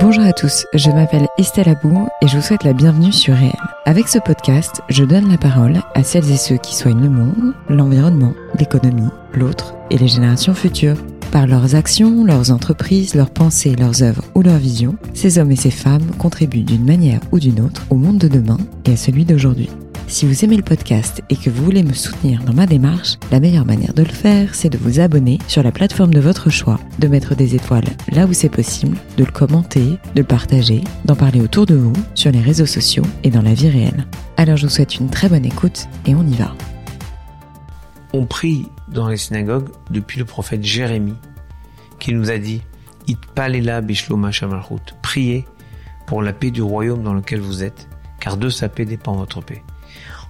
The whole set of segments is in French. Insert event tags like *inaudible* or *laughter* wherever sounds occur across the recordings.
Bonjour à tous, je m'appelle Estelle Abou et je vous souhaite la bienvenue sur Réel. Avec ce podcast, je donne la parole à celles et ceux qui soignent le monde, l'environnement, l'économie, l'autre et les générations futures. Par leurs actions, leurs entreprises, leurs pensées, leurs œuvres ou leurs visions, ces hommes et ces femmes contribuent d'une manière ou d'une autre au monde de demain et à celui d'aujourd'hui. Si vous aimez le podcast et que vous voulez me soutenir dans ma démarche, la meilleure manière de le faire, c'est de vous abonner sur la plateforme de votre choix, de mettre des étoiles là où c'est possible, de le commenter, de le partager, d'en parler autour de vous, sur les réseaux sociaux et dans la vie réelle. Alors je vous souhaite une très bonne écoute et on y va. On prie dans les synagogues depuis le prophète Jérémie qui nous a dit It palela bishloma shamalchut. Priez pour la paix du royaume dans lequel vous êtes, car de sa paix dépend votre paix.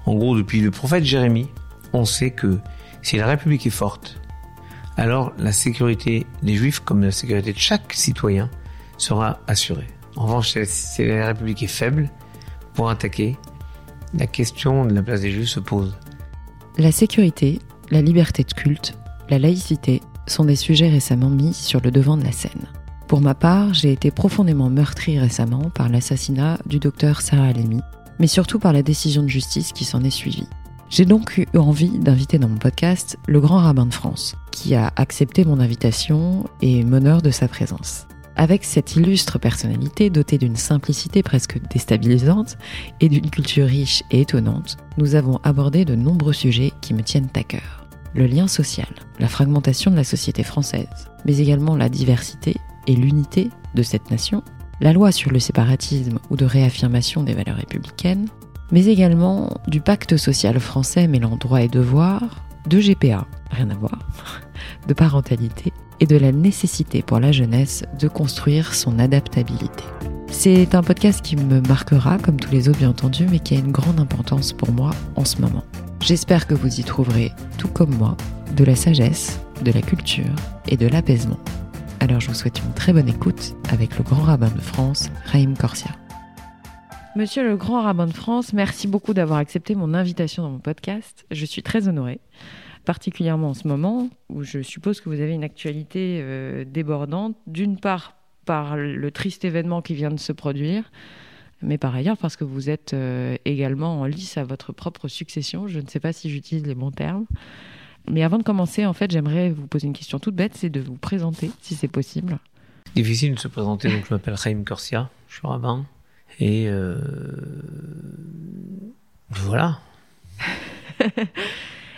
En gros, depuis le prophète Jérémie, on sait que si la République est forte, alors la sécurité des Juifs comme la sécurité de chaque citoyen sera assurée. En revanche, si la République est faible, pour attaquer, la question de la place des Juifs se pose. La sécurité, la liberté de culte, la laïcité sont des sujets récemment mis sur le devant de la scène. Pour ma part, j'ai été profondément meurtri récemment par l'assassinat du docteur Sarah Halimi, mais surtout par la décision de justice qui s'en est suivie. J'ai donc eu envie d'inviter dans mon podcast le grand rabbin de France, qui a accepté mon invitation et m'honore de sa présence. Avec cette illustre personnalité dotée d'une simplicité presque déstabilisante et d'une culture riche et étonnante, nous avons abordé de nombreux sujets qui me tiennent à cœur. Le lien social, la fragmentation de la société française, mais également la diversité et l'unité de cette nation, la loi sur le séparatisme ou de réaffirmation des valeurs républicaines, mais également du pacte social français mêlant droit et devoir, de GPA, rien à voir, *laughs* de parentalité et de la nécessité pour la jeunesse de construire son adaptabilité. C'est un podcast qui me marquera, comme tous les autres bien entendu, mais qui a une grande importance pour moi en ce moment. J'espère que vous y trouverez, tout comme moi, de la sagesse, de la culture et de l'apaisement. Alors je vous souhaite une très bonne écoute avec le grand rabbin de France, Raïm Corsia. Monsieur le grand rabbin de France, merci beaucoup d'avoir accepté mon invitation dans mon podcast. Je suis très honorée, particulièrement en ce moment où je suppose que vous avez une actualité euh, débordante, d'une part par le triste événement qui vient de se produire, mais par ailleurs parce que vous êtes euh, également en lice à votre propre succession. Je ne sais pas si j'utilise les bons termes. Mais avant de commencer, en fait, j'aimerais vous poser une question toute bête, c'est de vous présenter, si c'est possible. Difficile de se présenter, donc je m'appelle Raïm Corsia, je suis rabbin, et euh, voilà. *laughs*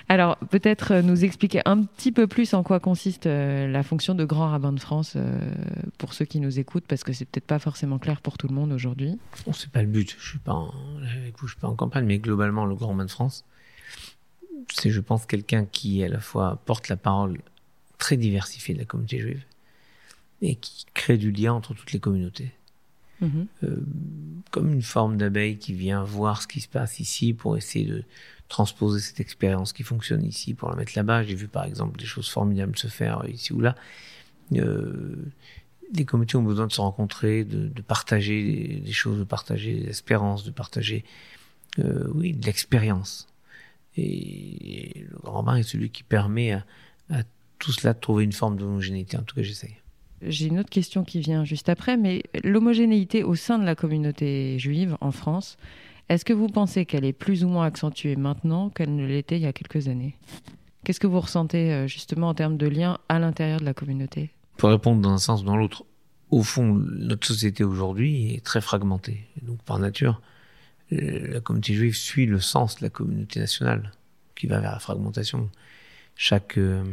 Alors, peut-être nous expliquer un petit peu plus en quoi consiste euh, la fonction de grand rabbin de France euh, pour ceux qui nous écoutent, parce que c'est peut-être pas forcément clair pour tout le monde aujourd'hui. Bon, c'est pas le but. Je suis pas en, je suis pas en campagne, mais globalement, le grand rabbin de France, c'est, je pense, quelqu'un qui à la fois porte la parole très diversifiée de la communauté juive et qui crée du lien entre toutes les communautés. Mhm. Euh, comme une forme d'abeille qui vient voir ce qui se passe ici pour essayer de transposer cette expérience qui fonctionne ici pour la mettre là-bas. J'ai vu par exemple des choses formidables se faire ici ou là. Euh, les communautés ont besoin de se rencontrer, de, de partager des, des, choses, de partager des espérances, de partager, euh, oui, de l'expérience. Et le grand bain est celui qui permet à, à tout cela de trouver une forme d'homogénéité. En tout cas, j'essaye. J'ai une autre question qui vient juste après, mais l'homogénéité au sein de la communauté juive en France, est-ce que vous pensez qu'elle est plus ou moins accentuée maintenant qu'elle ne l'était il y a quelques années? Qu'est-ce que vous ressentez euh, justement en termes de lien à l'intérieur de la communauté? Pour répondre dans un sens ou dans l'autre, au fond, notre société aujourd'hui est très fragmentée. Donc par nature, la communauté juive suit le sens de la communauté nationale, qui va vers la fragmentation. Chaque euh,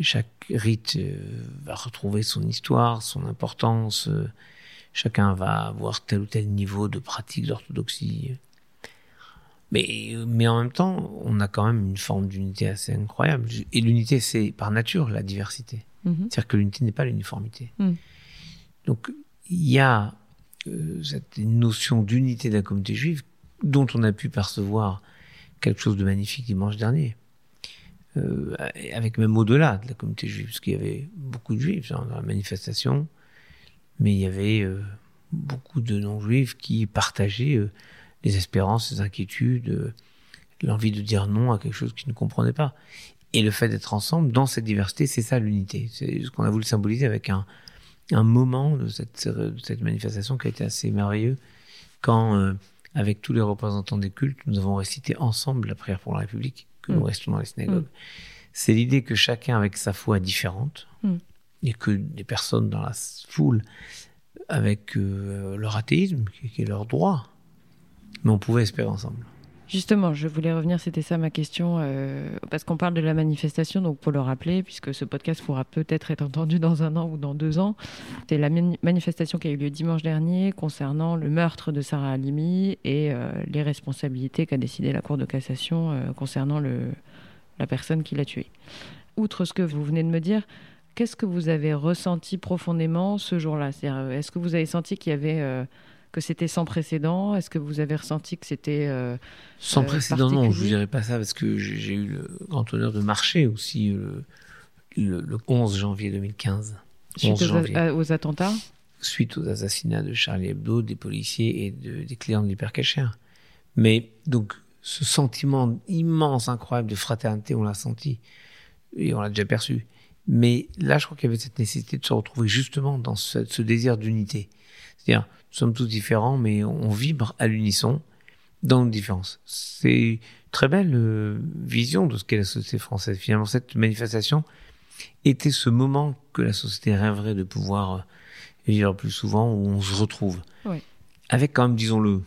chaque rite euh, va retrouver son histoire, son importance. Euh, chacun va avoir tel ou tel niveau de pratique d'orthodoxie. Mais, mais en même temps, on a quand même une forme d'unité assez incroyable. Et l'unité, c'est par nature la diversité. Mhm. C'est-à-dire que l'unité n'est pas l'uniformité. Mm. Donc, il y a euh, cette notion d'unité de la communauté juive dont on a pu percevoir quelque chose de magnifique dimanche dernier euh, avec même au-delà de la communauté juive, parce qu'il y avait beaucoup de juifs dans la manifestation, mais il y avait euh, beaucoup de non-juifs qui partageaient euh, les espérances, les inquiétudes, euh, l'envie de dire non à quelque chose qu'ils ne comprenaient pas. Et le fait d'être ensemble dans cette diversité, c'est ça l'unité. C'est ce qu'on a voulu symboliser avec un, un moment de cette, de cette manifestation qui a été assez merveilleux quand, euh, avec tous les représentants des cultes, nous avons récité ensemble la prière pour la République, que nous Mm. restons dans les synagogues. Mm. C'est l'idée que chacun avec sa foi différente, Mm. et que des personnes dans la foule avec euh, leur athéisme, qui est leur droit, mais on pouvait espérer ensemble. Justement, je voulais revenir, c'était ça ma question, euh, parce qu'on parle de la manifestation, donc pour le rappeler, puisque ce podcast pourra peut-être être entendu dans un an ou dans deux ans, c'est la mani- manifestation qui a eu lieu dimanche dernier concernant le meurtre de Sarah Halimi et euh, les responsabilités qu'a décidé la Cour de cassation euh, concernant la personne qui l'a tuée. Outre ce que vous venez de me dire, qu'est-ce que vous avez ressenti profondément ce jour-là? Est-ce que vous avez senti qu'il y avait... que c'était sans précédent? Est-ce que vous avez ressenti que c'était... euh, Sans Euh, précédent, non, je ne dirais pas ça, parce que j'ai eu le grand honneur de marcher aussi euh, le, le 11 janvier 2015, Suite 11 aux, janvier. a- aux attentats? Suite aux assassinats de Charlie Hebdo, des policiers et de- des clients de l'hypercachère. Mais donc, ce sentiment immense, incroyable de fraternité, on l'a senti et on l'a déjà perçu. Mais là, je crois qu'il y avait cette nécessité de se retrouver justement dans ce, ce désir d'unité. C'est-à-dire, nous sommes tous différents, mais on vibre à l'unisson dans nos différences. C'est une très belle euh, vision de ce qu'est la société française. Finalement, cette manifestation était ce moment que la société rêverait de pouvoir euh, vivre plus souvent, où on se retrouve. Oui. Avec quand même, disons-le,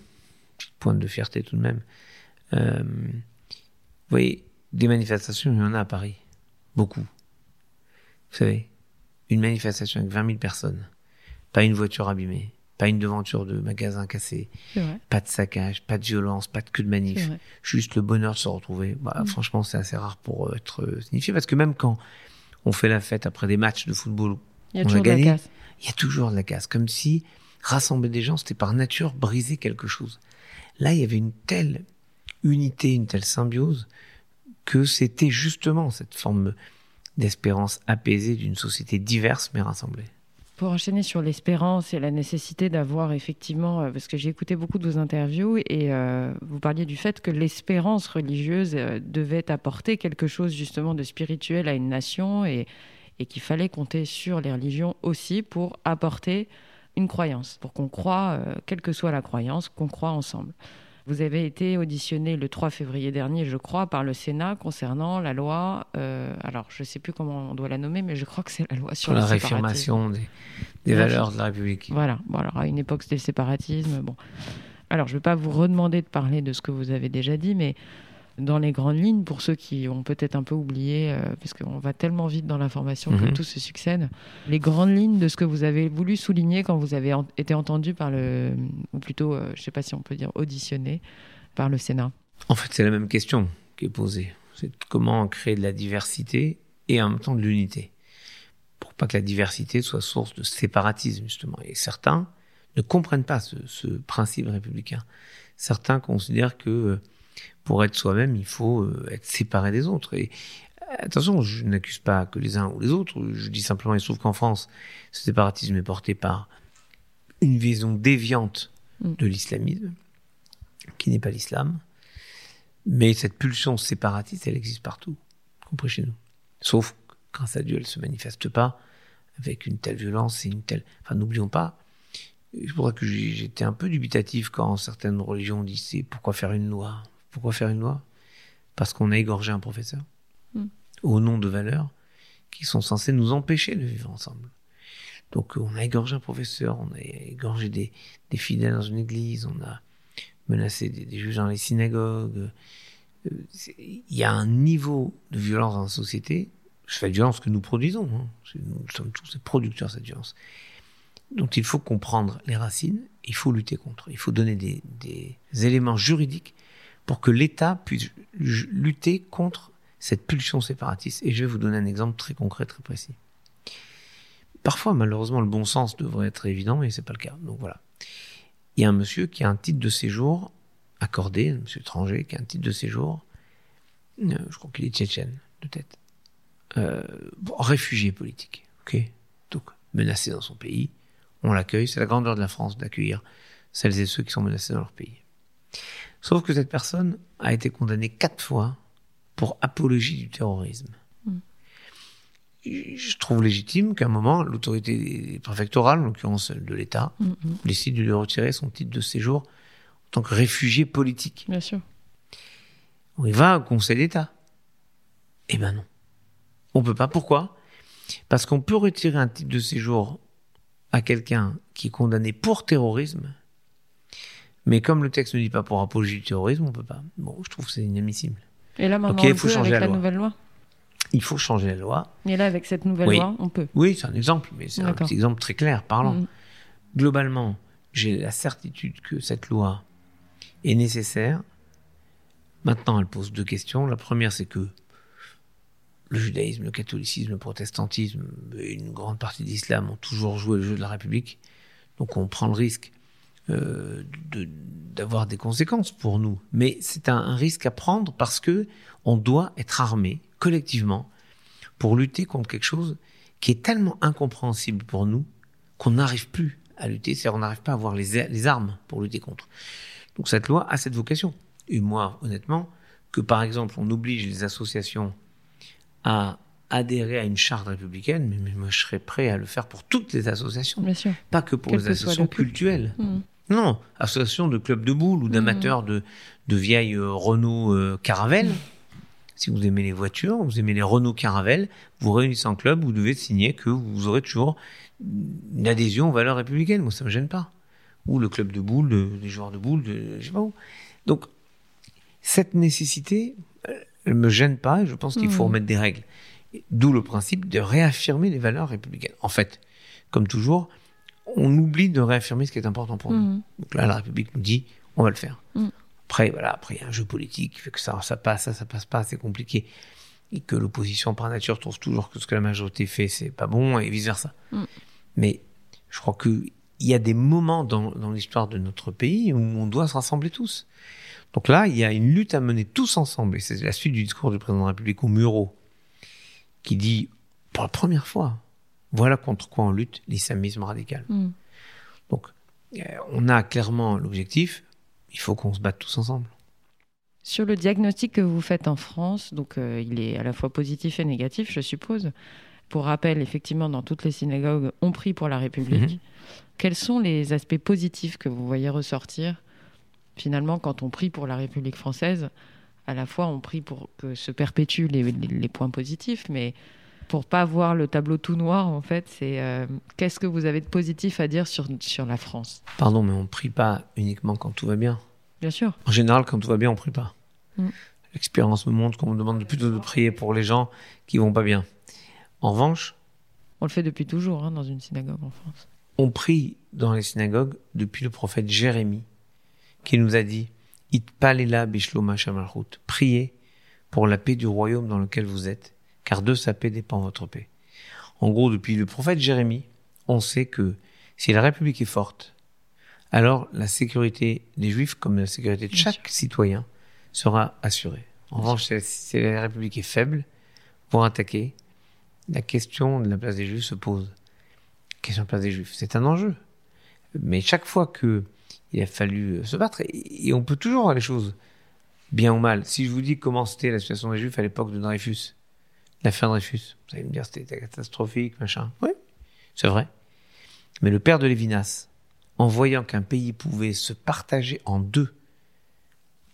petite pointe de fierté tout de même. Euh, vous voyez, des manifestations, il y en a à Paris. Beaucoup. Vous savez, une manifestation avec 20 000 personnes, pas une voiture abîmée, pas une devanture de magasin cassé, pas de saccage, pas de violence, pas de queue de manif, juste le bonheur de se retrouver. Bah. Franchement, c'est assez rare pour euh, être euh, signifié, parce que même quand on fait la fête après des matchs de football, Il y a On a gagné. il y a toujours de la casse, comme si rassembler des gens, c'était par nature briser quelque chose. Là, il y avait une telle unité, une telle symbiose, que c'était justement cette forme d'espérance apaisée d'une société diverse mais rassemblée. Pour enchaîner sur l'espérance et la nécessité d'avoir effectivement, euh, parce que j'ai écouté beaucoup de vos interviews et euh, vous parliez du fait que l'espérance religieuse euh, devait apporter quelque chose justement de spirituel à une nation et, qu'il fallait compter sur les religions aussi pour apporter une croyance, pour qu'on croit, quelle que soit la croyance, qu'on croit ensemble. Vous avez été auditionné le 3 février dernier, je crois, par le Sénat concernant la loi, euh, alors je ne sais plus comment on doit la nommer, mais je crois que c'est la loi sur, Sur la réaffirmation des, des valeurs de la République. Voilà, bon, alors à une époque c'était le séparatisme. Bon. Alors je ne vais pas vous redemander de parler de ce que vous avez déjà dit, mais dans les grandes lignes, pour ceux qui ont peut-être un peu oublié, euh, parce qu'on va tellement vite dans l'information Mhm. que tout se succède, les grandes lignes de ce que vous avez voulu souligner quand vous avez en- été entendu par le, ou plutôt, euh, je ne sais pas si on peut dire auditionné, par le Sénat. En fait, c'est la même question qui est posée. C'est comment créer de la diversité et en même temps de l'unité. Pour pas que la diversité soit source de séparatisme, justement. Et certains ne comprennent pas ce, ce principe républicain. Certains considèrent que euh, pour être soi-même, il faut euh, être séparé des autres. Et attention, je n'accuse pas que les uns ou les autres. Je dis simplement, il se trouve qu'en France, ce séparatisme est porté par une vision déviante Mm. de l'islamisme, qui n'est pas l'islam. Mais cette pulsion séparatiste, elle existe partout, y compris chez nous. Sauf grâce à Dieu, elle se manifeste pas avec une telle violence et une telle. Enfin, n'oublions pas. Je crois que j'étais un peu dubitatif quand certaines religions disaient pourquoi faire une loi? Pourquoi faire une loi? Parce qu'on a égorgé un professeur Mm. au nom de valeurs qui sont censées nous empêcher de vivre ensemble. Donc, on a égorgé un professeur, on a égorgé des, des fidèles dans une église, on a menacé des, des juges dans les synagogues. Euh, c'est- Il y a un niveau de violence dans la société, cette violence que nous produisons, hein. C'est- nous sommes tous des producteurs de cette violence, dont il faut comprendre les racines, il faut lutter contre, il faut donner des, des éléments juridiques pour que l'État puisse lutter contre cette pulsion séparatiste. Et je vais vous donner un exemple très concret, très précis. Parfois, malheureusement, le bon sens devrait être évident, et c'est pas le cas. Donc voilà. Il y a un monsieur qui a un titre de séjour accordé, un monsieur étranger qui a un titre de séjour, euh, je crois qu'il est tchétchène, de tête, euh, réfugié politique, ok Donc, menacé dans son pays, on l'accueille, c'est la grandeur de la France d'accueillir celles et ceux qui sont menacés dans leur pays. Sauf que cette personne a été condamnée quatre fois pour apologie du terrorisme. Mm. je trouve légitime qu'à un moment, l'autorité préfectorale, en l'occurrence de l'État, Mm, mm. décide de lui retirer son titre de séjour en tant que réfugié politique. Bien sûr. On y va au Conseil d'État. Eh ben non. On peut pas. Pourquoi? Parce qu'on peut retirer un titre de séjour à quelqu'un qui est condamné pour terrorisme, mais comme le texte ne dit pas pour apologie du terrorisme, on peut pas. Bon, je trouve que c'est inadmissible. Et là, maintenant, Ok, il faut changer avec la la, loi. nouvelle loi. Il faut changer la loi. Et là, avec cette nouvelle Oui. loi, on peut. Oui, c'est un exemple, mais c'est un petit exemple très clair, parlant. Mm. Globalement, j'ai la certitude que cette loi est nécessaire. Maintenant, elle pose deux questions. La première, c'est que le judaïsme, le catholicisme, le protestantisme et une grande partie de l'islam ont toujours joué le jeu de la République. Donc on prend le risque euh, de- d'avoir des conséquences pour nous. Mais c'est un, un risque à prendre parce que on doit être armé collectivement pour lutter contre quelque chose qui est tellement incompréhensible pour nous qu'on n'arrive plus à lutter, c'est-à-dire on n'arrive pas à avoir les, armes pour lutter contre. Donc cette loi a cette vocation. Et moi, honnêtement, que par exemple on oblige les associations à adhérer à une charte républicaine, mais, mais moi je serais prêt à le faire pour toutes les associations, Bien sûr. pas que pour Quel les que associations le culte. cultuelles. Mm. Non, association de clubs de boules ou d'amateurs de, de vieilles euh, Renault euh, Caravelle. Si vous aimez les voitures, vous aimez les Renault Caravelle, vous réunissez en club, vous devez signer que vous aurez toujours une adhésion aux valeurs républicaines. Moi, ça me gêne pas. Ou le club de boules, de- des joueurs de boules, de, je sais pas où. Donc, cette nécessité, euh, elle me gêne pas et je pense qu'il faut Mhm. remettre des règles. D'où le principe de réaffirmer les valeurs républicaines. En fait, comme toujours, on oublie de réaffirmer ce qui est important pour nous. Mm. Donc là, la République nous dit, on va le faire. Mm. Après, voilà, après, il y a un jeu politique qui fait que ça, ça passe, ça, ça passe pas, c'est compliqué. Et que l'opposition, par nature, trouve toujours que ce que la majorité fait, c'est pas bon, et vice-versa. Mm. Mais je crois qu'il y a des moments dans, dans l'histoire de notre pays où on doit se rassembler tous. Donc là, il y a une lutte à mener tous ensemble. Et c'est la suite du discours du président de la République au Muro, qui dit, pour la première fois, voilà contre quoi on lutte, l'islamisme radical. Mm. Donc, euh, on a clairement l'objectif, il faut qu'on se batte tous ensemble. Sur le diagnostic que vous faites en France, donc euh, il est à la fois positif et négatif, je suppose. Pour rappel, effectivement, dans toutes les synagogues, on prie pour la République. Mhm. Quels sont les aspects positifs que vous voyez ressortir finalement quand on prie pour la République française? À la fois, on prie pour que se perpétuent les, les- les points positifs, mais pour pas voir le tableau tout noir, en fait, c'est euh, qu'est-ce que vous avez de positif à dire sur, sur la France? Pardon, mais on ne prie pas uniquement quand tout va bien. Bien sûr. En général, quand tout va bien, on prie pas. Mm. L'expérience me montre qu'on me demande plutôt de prier pour les gens qui vont pas bien. En revanche, On le fait depuis toujours hein, dans une synagogue en France. on prie dans les synagogues depuis le prophète Jérémie, qui nous a dit Itpalela bishloma shamalchut. Priez pour la paix du royaume dans lequel vous êtes, car de sa paix dépend votre paix. En gros, depuis le prophète Jérémie, on sait que si la République est forte, alors la sécurité des Juifs, comme la sécurité de chaque citoyen, sera assurée. En revanche, si- la République est faible, voire attaquée, la question de la place des Juifs se pose. Question de la place des Juifs, c'est un enjeu. Mais chaque fois que il a fallu se battre, et, et on peut toujours voir les choses bien ou mal. Si je vous dis comment c'était la situation des Juifs à l'époque de Dreyfus, l'affaire Dreyfus, vous allez me dire c'était catastrophique, machin. Oui, c'est vrai. Mais le père de Lévinas, en voyant qu'un pays pouvait se partager en deux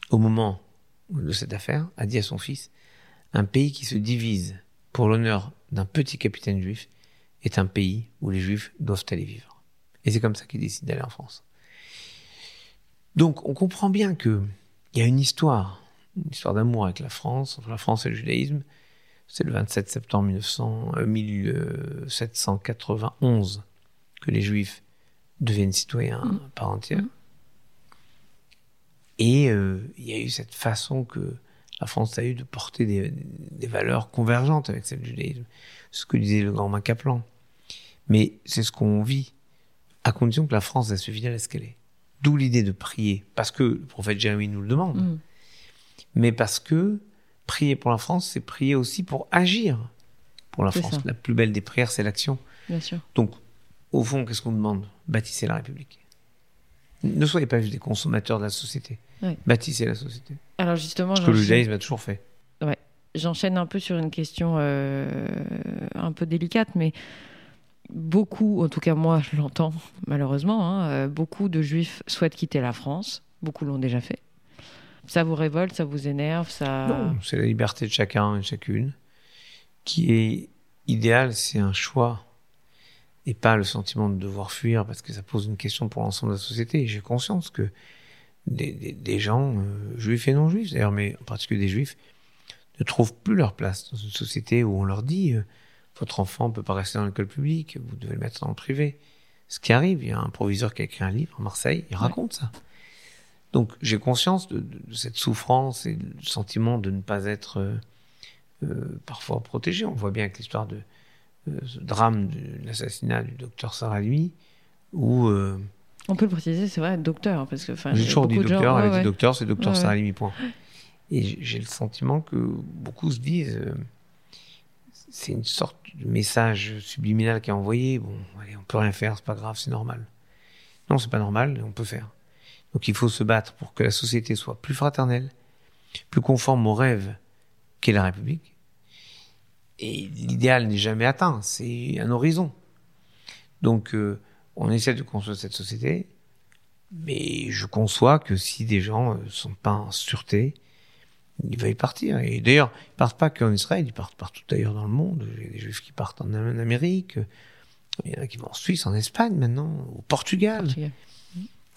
au moment de cette affaire, a dit à son fils, un pays qui se divise pour l'honneur d'un petit capitaine juif est un pays où les juifs doivent aller vivre. Et c'est comme ça qu'il décide d'aller en France. Donc on comprend bien que il y a une histoire, une histoire d'amour avec la France, entre la France et le judaïsme. C'est le 27 septembre 1900, euh, 1791 que les juifs deviennent citoyens Mm. à part entière. Mm. Et euh, il y a eu cette façon que la France a eu de porter des, des valeurs convergentes avec celles du judaïsme. Ce que disait le grand Macaplan. Mais c'est ce qu'on vit, à condition que la France reste fidèle à ce qu'elle est. D'où l'idée de prier, parce que le prophète Jérémie nous le demande, Mm. mais parce que prier pour la France, c'est prier aussi pour agir pour la France. ça. La plus belle des prières, c'est l'action. Bien sûr. Donc, au fond, qu'est-ce qu'on demande? Bâtissez la République. Ne soyez pas juste des consommateurs de la société. Ouais. Bâtissez la société. Alors justement, Ce que le j'enchaîne- judaïsme a toujours fait. j'enchaîne un peu sur une question euh, un peu délicate, mais beaucoup, en tout cas moi je l'entends malheureusement, hein, euh, beaucoup de juifs souhaitent quitter la France. Beaucoup l'ont déjà fait. Ça vous révolte, ça vous énerve, ça. Non, c'est la liberté de chacun et chacune qui est idéale, c'est un choix et pas le sentiment de devoir fuir parce que ça pose une question pour l'ensemble de la société. J'ai conscience que des, des, gens, euh, juifs et non juifs d'ailleurs, mais en particulier des juifs, ne trouvent plus leur place dans une société où on leur dit euh, votre enfant ne peut pas rester dans l'école publique, vous devez le mettre dans le privé. Ce qui arrive, il y a un proviseur qui a écrit un livre à Marseille, il raconte ça. Donc j'ai conscience de, cette souffrance et du sentiment de ne pas être euh, euh, parfois protégé. On voit bien avec l'histoire de euh, ce drame de l'assassinat du docteur Saralimi, où... On peut le préciser, c'est vrai, docteur, parce que... J'ai toujours dit docteur, gens, elle ouais, docteur, c'est docteur ouais, point. Et j'ai le sentiment que beaucoup se disent, c'est une sorte de message subliminal qui est envoyé. Bon, allez, on peut rien faire, c'est pas grave, c'est normal. Non, c'est pas normal, on peut faire. Donc il faut se battre pour que la société soit plus fraternelle, plus conforme aux rêves qu'est la République. Et l'idéal n'est jamais atteint, c'est un horizon. Donc euh, on essaie de construire cette société, mais je conçois que si des gens ne sont pas en sûreté, il va y partir. Et d'ailleurs, ils partent pas qu'en Israël, ils partent partout ailleurs dans le monde. Il y a des juifs qui partent en Amérique, il y en a qui vont en Suisse, en Espagne maintenant, au. Portugal.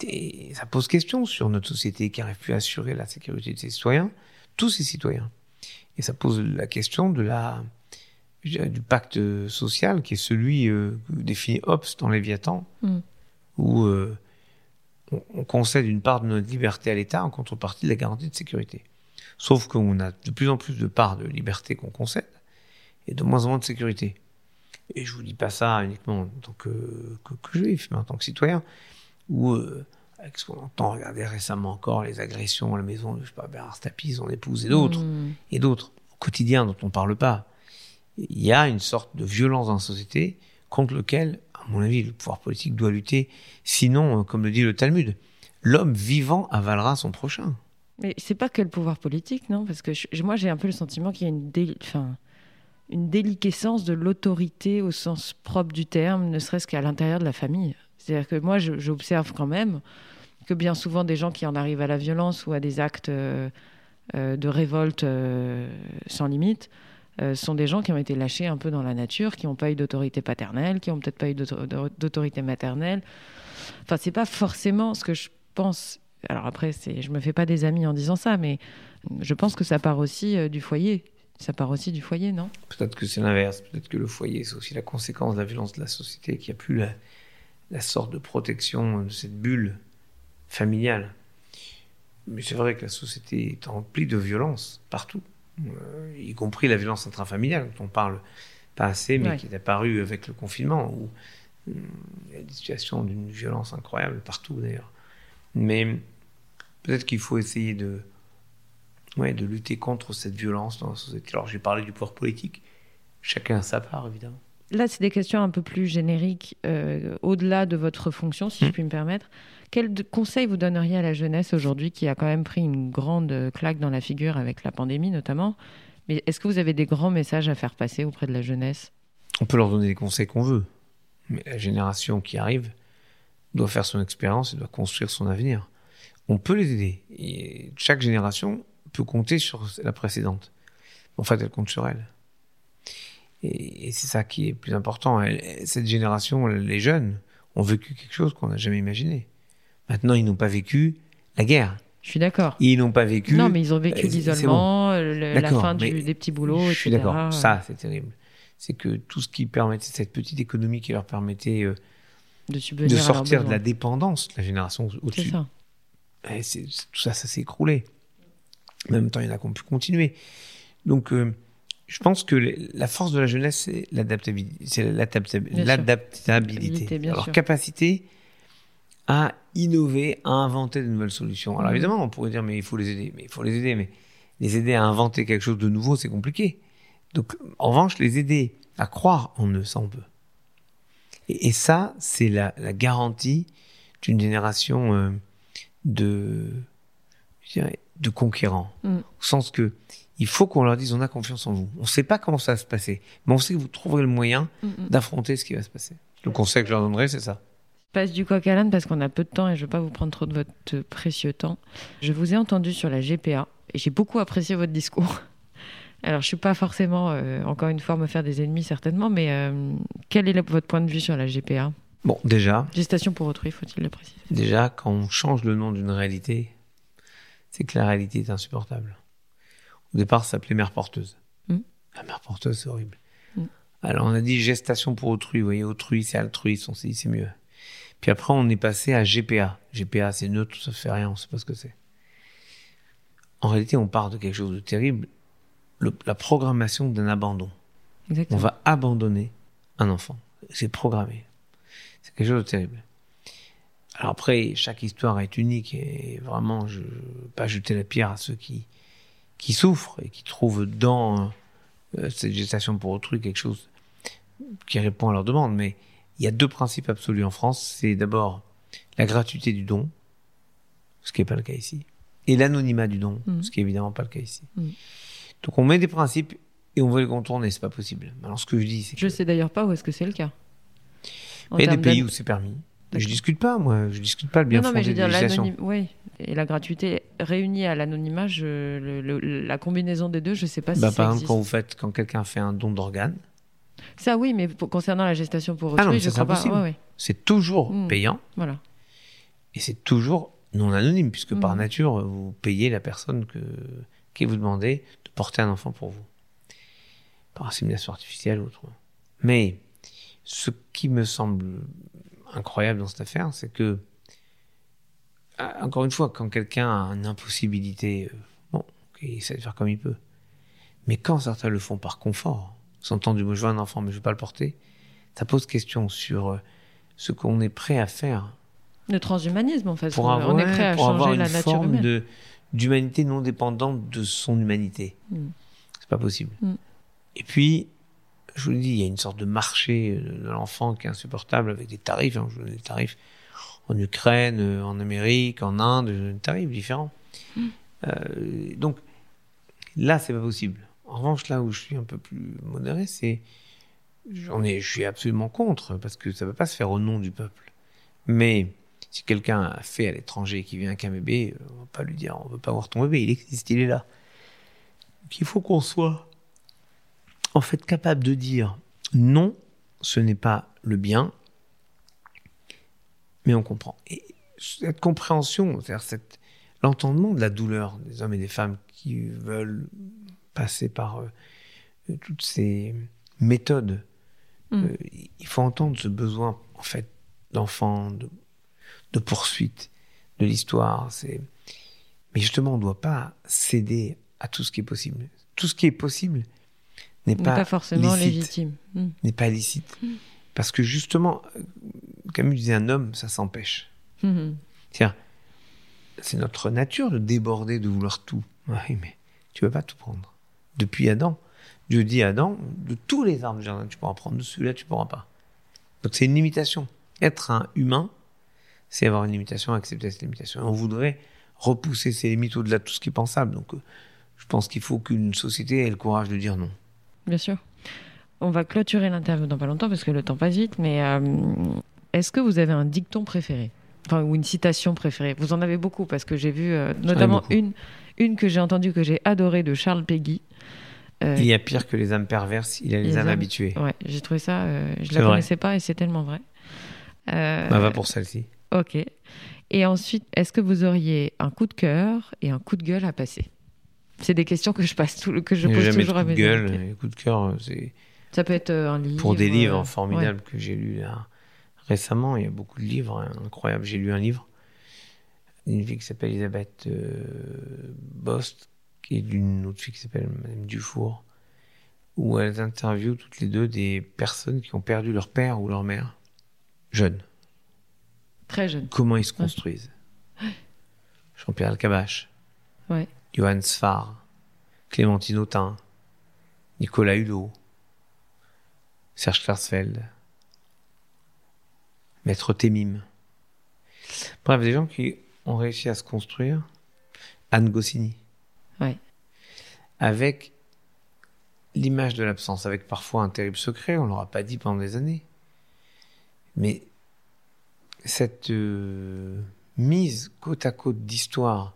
Et ça pose question sur notre société qui n'arrive plus à assurer la sécurité de ses citoyens, tous ses citoyens. Et ça pose la question de la, du pacte social qui est celui euh, défini Hobbes dans Léviathan, mm. où euh, on, on concède une part de notre liberté à l'État en contrepartie de la garantie de sécurité. Sauf qu'on a de plus en plus de parts de liberté qu'on concède et de moins en moins de sécurité. Et je vous dis pas ça uniquement en tant que, que, que juif, mais en tant que citoyen, ou euh, avec ce qu'on entend regarder récemment encore, les agressions à la maison de, je sais pas, Bernard Tapie, son épouse et d'autres, mmh. et d'autres, au quotidien dont on parle pas. Il y a une sorte de violence dans la société contre lequel, à mon avis, le pouvoir politique doit lutter. Sinon, comme le dit le Talmud, l'homme vivant avalera son prochain. Mais c'est pas que le pouvoir politique, non? Parce que je, moi, j'ai un peu le sentiment qu'il y a une, dé, enfin, une déliquescence de l'autorité au sens propre du terme, ne serait-ce qu'à l'intérieur de la famille. C'est-à-dire que moi, j'observe quand même que bien souvent, des gens qui en arrivent à la violence ou à des actes euh, euh, de révolte euh, sans limite sont des gens qui ont été lâchés un peu dans la nature, qui n'ont pas eu d'autorité paternelle, qui n'ont peut-être pas eu d'autorité maternelle. Enfin, c'est pas forcément ce que je pense alors après, je me fais pas des amis en disant ça, mais je pense que ça part aussi du foyer. Ça part aussi du foyer, non? Peut-être que c'est l'inverse. Peut-être que le foyer, c'est aussi la conséquence de la violence de la société, qu'il n'y a plus la, la, sorte de protection de cette bulle familiale. Mais c'est vrai que la société est remplie de violence partout, euh, y compris la violence intrafamiliale, dont on parle pas assez, mais ouais. qui est apparue avec le confinement, où hum, il y a des situations d'une violence incroyable partout d'ailleurs. Mais peut-être qu'il faut essayer de, ouais, de lutter contre cette violence dans la société. Alors j'ai parlé du pouvoir politique, chacun a sa part évidemment. Là, c'est des questions un peu plus génériques, euh, au-delà de votre fonction, si mmh. je puis me permettre. Quel conseil vous donneriez à la jeunesse aujourd'hui qui a quand même pris une grande claque dans la figure avec la pandémie notamment? Mais est-ce que vous avez des grands messages à faire passer auprès de la jeunesse? On peut leur donner les conseils qu'on veut, mais la génération qui arrive doit faire son expérience et doit construire son avenir on peut les aider. Et chaque génération peut compter sur la précédente. En fait, elle compte sur elle. Et, et c'est ça qui est plus important. Cette génération, les jeunes, ont vécu quelque chose qu'on n'a jamais imaginé. Maintenant, ils n'ont pas vécu la guerre. Je suis d'accord. Ils n'ont pas vécu. Non, mais ils ont vécu l'isolement, bon. la fin du, des petits boulots, Je suis d'accord. Ça, c'est terrible. C'est que tout ce qui permettait, cette petite économie qui leur permettait euh, de, de sortir de la dépendance de la génération au-dessus et tout ça, ça s'est écroulé. En même temps, il y en a qui ont pu continuer. Donc, euh, je pense que la force de la jeunesse, c'est l'adaptabilité. Alors, sûr. capacité à innover, à inventer de nouvelles solutions. Alors, mmh. évidemment, on pourrait dire, mais il faut les aider. Mais il faut les aider. Mais les aider à inventer quelque chose de nouveau, c'est compliqué. Donc, en revanche, les aider à croire en eux, ça on peut. Et, et ça, c'est la, la, garantie d'une génération euh, de, je dirais, de conquérants. Mm. Au sens que il faut qu'on leur dise on a confiance en vous. On ne sait pas comment ça va se passer, mais on sait que vous trouverez le moyen Mm, mm. d'affronter ce qui va se passer. Le conseil que je leur donnerai, c'est ça. passe du coq à l'âne parce qu'on a peu de temps et je ne veux pas vous prendre trop de votre précieux temps. Je vous ai entendu sur la GPA et j'ai beaucoup apprécié votre discours. *laughs* Alors, je ne suis pas forcément, euh, encore une fois, me faire des ennemis certainement, mais euh, quel est le- votre point de vue sur la GPA Bon, déjà, Gestation pour autrui, faut-il le préciser? déjà, quand on change le nom d'une réalité, c'est que la réalité est insupportable. Au départ, ça s'appelait mère porteuse. Mm. La mère porteuse, c'est horrible. Mm. Alors, on a dit gestation pour autrui. Vous voyez, autrui, c'est altruiste, on s'est dit, c'est mieux. Puis après, on est passé à GPA. GPA, c'est neutre, ça fait rien, on sait pas ce que c'est. En réalité, on part de quelque chose de terrible. Le- la programmation d'un abandon. On va abandonner un enfant. C'est programmé. C'est quelque chose de terrible. Alors après, chaque histoire est unique et vraiment, je ne pas jeter la pierre à ceux qui, qui souffrent et qui trouvent dans euh, cette gestation pour autrui quelque chose qui répond à leurs demandes. Mais il y a deux principes absolus en France. C'est d'abord la gratuité du don, ce qui n'est pas le cas ici, et l'anonymat du don, Mhm. ce qui est évidemment pas le cas ici. Mhm. Donc on met des principes et on veut les contourner, c'est pas possible. Alors ce que je dis, c'est Je que sais d'ailleurs pas où est-ce que c'est le cas. Il y a des pays où c'est permis. Je discute pas, moi, je discute pas le bien non, non, mais je veux de dire, oui. Et la gratuité réunie à l'anonymat, la combinaison des deux, je sais pas Bah, si par ça exemple, existe. quand vous faites, quand quelqu'un fait un don d'organes, Ça, oui, mais pour- concernant la gestation pour Ah autrui, non, je ça, c'est crois pas. impossible. Ouais, ouais, c'est toujours Mm. payant voilà. et c'est toujours non anonyme, puisque par Mhm. nature, vous payez la personne que, qui vous demandez de porter un enfant pour vous. Par insémination artificielle ou autre. Mais ce qui me semble incroyable dans cette affaire, c'est que, ah, encore une fois, quand quelqu'un a une impossibilité, euh, bon, il essaie de faire comme il peut. Mais quand certains le font par confort, s'entendu, moi je veux un enfant, mais je veux pas le porter, ça pose question sur euh, ce qu'on est prêt à faire Le transhumanisme, en fait. pour on, avoir, on est prêt à pour avoir changer une la nature forme humaine. de d'humanité non dépendante de son humanité. Mm. C'est pas possible. Mm. Et puis, je vous le dis, il y a une sorte de marché euh, de l'enfant qui est insupportable avec des tarifs. hein, je vous donne des tarifs en Ukraine, euh, en Amérique, en Inde, des tarifs différents. Mm. Euh, donc là, c'est pas possible. En revanche, là où je suis un peu plus modéré, c'est j'en ai, je suis absolument contre parce que ça ne peut pas se faire au nom du peuple. Mais si quelqu'un a fait à l'étranger et qui vient avec un bébé, on va pas lui dire on veut pas voir ton bébé, il existe, il est là. Donc il faut qu'on soit en fait capable de dire non, ce n'est pas le bien, mais on comprend. Et cette compréhension, c'est-à-dire l'entendement de la douleur des hommes et des femmes qui veulent passer par euh, toutes ces méthodes, Mm. euh, il faut entendre ce besoin en fait d'enfant, de, de poursuite de l'histoire. C'est mais justement on ne doit pas céder à tout ce qui est possible. Tout ce qui est possible n'est n'est pas, pas, forcément licite légitime. Mm. n'est pas licite. Parce que justement, Camus disait un homme, ça s'empêche. Tiens, c'est notre nature de déborder, de vouloir tout. Oui, mais tu ne peux pas tout prendre. Depuis Adam, Dieu dit à Adam, de tous les arbres du jardin, tu pourras prendre, de celui-là, tu ne pourras pas. Donc c'est une limitation. Être un humain, c'est avoir une limitation, accepter cette limitation. Et on voudrait repousser ces limites au-delà de tout ce qui est pensable. Donc euh, je pense qu'il faut qu'une société ait le courage de dire non. Bien sûr. On va clôturer l'interview dans pas longtemps parce que le temps passe vite, mais euh, est-ce que vous avez un dicton préféré? Enfin, ou une citation préférée? Vous en avez beaucoup parce que j'ai vu euh, notamment une, une que j'ai entendue que j'ai adorée de Charles Péguy. Euh, Il y a pire que les âmes perverses, il y a les, Les âmes âmes- habituées. Ouais, j'ai trouvé ça. je C'est la vrai. connaissais pas et c'est tellement vrai. Bah, va pour celle-ci. Ok. Et ensuite, est-ce que vous auriez un coup de cœur et un coup de gueule à passer? C'est des questions que je passe tout, que je pose toujours à coup de mes gueule, invités. et coup de cœur, c'est Ça peut être euh, un livre. pour des livres euh, formidables que j'ai lus là, récemment. Il y a beaucoup de livres hein, incroyables. J'ai lu un livre d'une fille qui s'appelle Elisabeth euh, Bost, est d'une autre fille qui s'appelle Madame Dufour, où elles interviewent toutes les deux des personnes qui ont perdu leur père ou leur mère, jeunes. Très jeune. Comment ils se construisent. Jean-Pierre Alcabache, Ouais. Johann Sfar, Clémentine Autain, Nicolas Hulot, Serge Klarsfeld, Maître Témim. Bref, des gens qui ont réussi à se construire. Anne Goscinny. Ouais. avec l'image de l'absence, avec parfois un terrible secret, on l'aura pas dit pendant des années. Mais cette euh, mise côte à côte d'histoires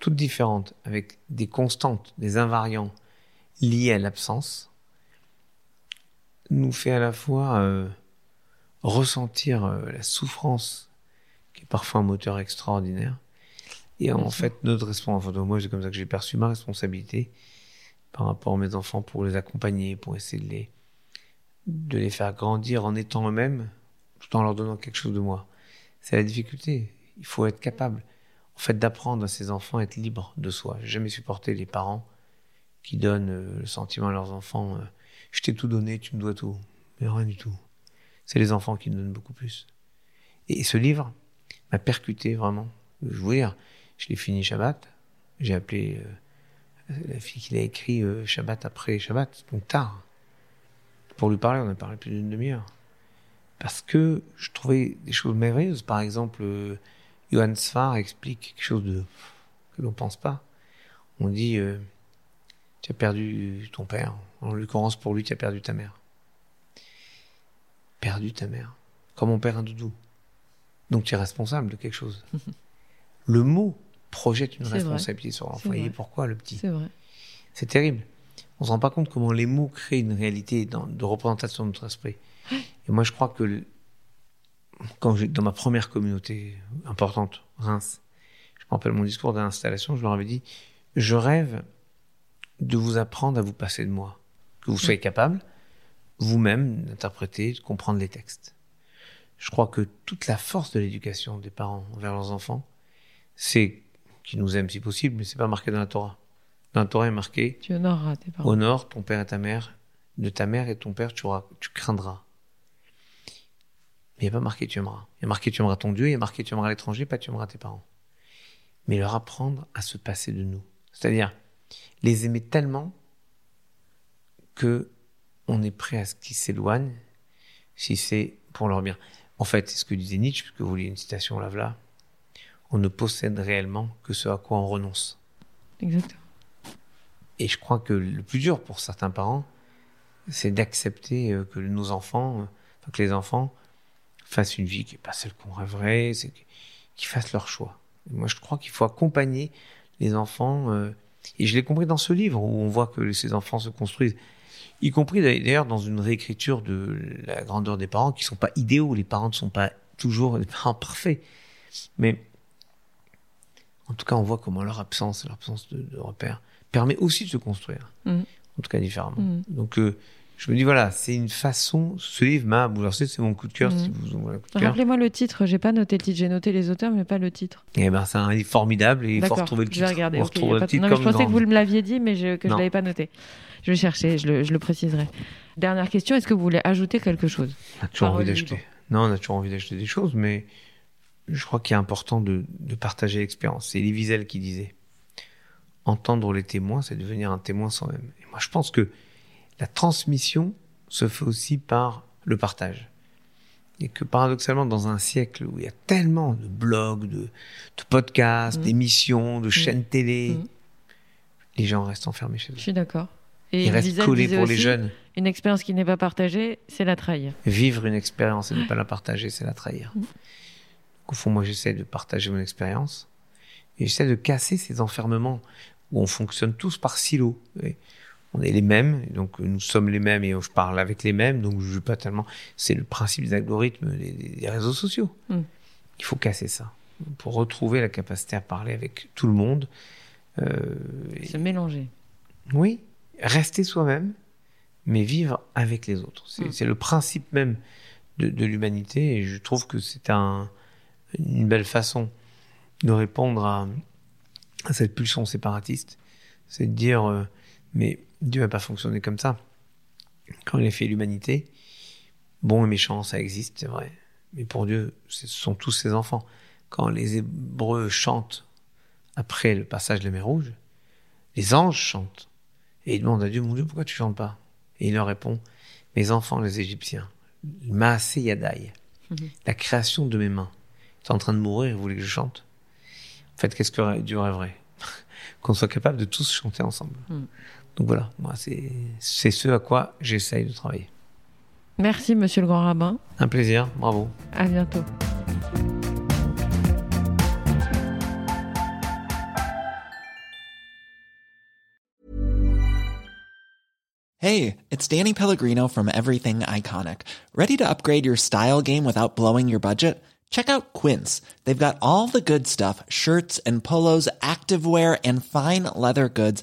toutes différentes, avec des constantes, des invariants liés à l'absence, nous fait à la fois euh, ressentir euh, la souffrance, qui est parfois un moteur extraordinaire, et en fait notre responsabilité, moi c'est comme ça que j'ai perçu ma responsabilité par rapport à mes enfants pour les accompagner, pour essayer de les, de les faire grandir en étant eux-mêmes, tout en leur donnant quelque chose de moi. C'est la difficulté. Il faut être capable, en fait, d'apprendre à ses enfants à être libres de soi. J'ai jamais supporté les parents qui donnent euh, le sentiment à leurs enfants euh, je t'ai tout donné, tu me dois tout. Mais rien du tout. C'est les enfants qui donnent beaucoup plus. Et ce livre m'a percuté vraiment. Je veux dire, je l'ai fini Shabbat. J'ai appelé euh, la fille qui l'a écrit Shabbat après Shabbat, donc tard. Pour lui parler, on a parlé plus d'une demi-heure parce que je trouvais des choses merveilleuses. Par exemple, Johann Sfar explique quelque chose de que l'on pense pas. On dit euh, tu as perdu ton père. En l'occurrence, pour lui, tu as perdu ta mère. Perdu ta mère. Comme on perd un doudou. Donc tu es responsable de quelque chose. *laughs* le mot projette une responsabilité sur l'enfant. Et pourquoi le petit? C'est vrai. C'est terrible. On se rend pas compte comment les mots créent une réalité de représentation de notre esprit. Et moi, je crois que quand dans ma première communauté importante, Reims, je me rappelle mon discours d'installation, je leur avais dit je rêve de vous apprendre à vous passer de moi, que vous soyez capable vous-même d'interpréter, de comprendre les textes. Je crois que toute la force de l'éducation des parents envers leurs enfants, c'est qu'ils nous aiment si possible, mais c'est pas marqué dans la Torah. Dans la Torah est marqué Tu honoreras tes parents. Honore ton père et ta mère, de ta mère et ton père tu, auras, tu craindras. Mais il n'y a pas marqué tu aimeras. Il y a marqué tu aimeras ton Dieu, il y a marqué tu aimeras l'étranger, pas tu aimeras tes parents. Mais leur apprendre à se passer de nous. C'est-à-dire les aimer tellement que on est prêt à ce qu'ils s'éloignent si c'est pour leur bien. En fait, c'est ce que disait Nietzsche, puisque vous vouliez une citation là, on ne possède réellement que ce à quoi on renonce. Exactement. Et je crois que le plus dur pour certains parents, c'est d'accepter euh, que nos enfants, euh, que les enfants fassent une vie qui n'est pas celle qu'on rêverait, c'est qu'ils fassent leur choix. moi, je crois qu'il faut accompagner les enfants, euh, et je l'ai compris dans ce livre où on voit que ces enfants se construisent, y compris d'ailleurs dans une réécriture de la grandeur des parents qui sont pas idéaux. Les parents ne sont pas toujours des parents parfaits, mais en tout cas, on voit comment leur absence, leur absence de, de repères, permet aussi de se construire, mmh. en tout cas différemment. Mmh. Donc euh, je me dis voilà, c'est une façon. Ce livre m'a bouleversé, c'est mon coup de cœur. Si mmh. Rappelez-moi le titre. J'ai pas noté le titre. J'ai noté les auteurs, mais pas le titre. Eh ben, c'est un livre formidable et il faut retrouver le titre. Je vais regarder. Okay, le titre non, je pensais que vous me l'aviez dit, mais je, que non. je l'avais pas noté. Je vais chercher. Je le, je le préciserai. Dernière question. Est-ce que vous voulez ajouter quelque chose On a toujours envie d'acheter. Non, on a toujours envie d'acheter des choses, mais je crois qu'il est important de, de partager l'expérience. C'est Elie Wiesel qui disait entendre les témoins, c'est devenir un témoin soi-même. Et moi, je pense que la transmission se fait aussi par le partage. Et que paradoxalement, dans un siècle où il y a tellement de blogs, de, de podcasts, mmh. d'émissions, de mmh. chaînes télé, mmh. les gens restent enfermés chez eux. Je suis d'accord. Et ils restent collés pour les jeunes. Une expérience qui n'est pas partagée, c'est la trahir. Vivre une expérience et ne pas la partager, c'est la trahir. Au fond, moi, j'essaie de partager mon expérience et j'essaie de casser ces enfermements où on fonctionne tous par silos. On est les mêmes, donc nous sommes les mêmes et je parle avec les mêmes, donc je ne pas tellement. C'est le principe des algorithmes des, des réseaux sociaux. Mm. Il faut casser ça pour retrouver la capacité à parler avec tout le monde. Euh, Se mélanger. Oui, rester soi-même, mais vivre avec les autres. C'est mm. le principe même de, de l'humanité et je trouve que c'est un, une belle façon de répondre à, à cette pulsion séparatiste. C'est de dire, euh, mais Dieu n'a pas fonctionné comme ça. Quand il a fait l'humanité, bon et méchant, ça existe, c'est vrai. Mais pour Dieu, ce sont tous ses enfants. Quand les Hébreux chantent après le passage de la mer Rouge, les anges chantent. Et ils demandent à Dieu, mon Dieu, pourquoi tu chantes pas? Et il leur répond, mes enfants, les Égyptiens, Maasé Yadai, mm-hmm. la création de mes mains, est en train de mourir, vous voulez que je chante? En fait, qu'est-ce que Dieu rêverait? *laughs* Qu'on soit capable de tous chanter ensemble. Mm. Donc voilà, moi, c'est c'est ce à quoi j'essaye de travailler. Merci, monsieur le grand rabbin. Un plaisir, bravo. À bientôt. Hey, it's Danny Pellegrino from Everything Iconic. Ready to upgrade your style game without blowing your budget? Check out Quince. They've got all the good stuff shirts and polos, activewear, and fine leather goods,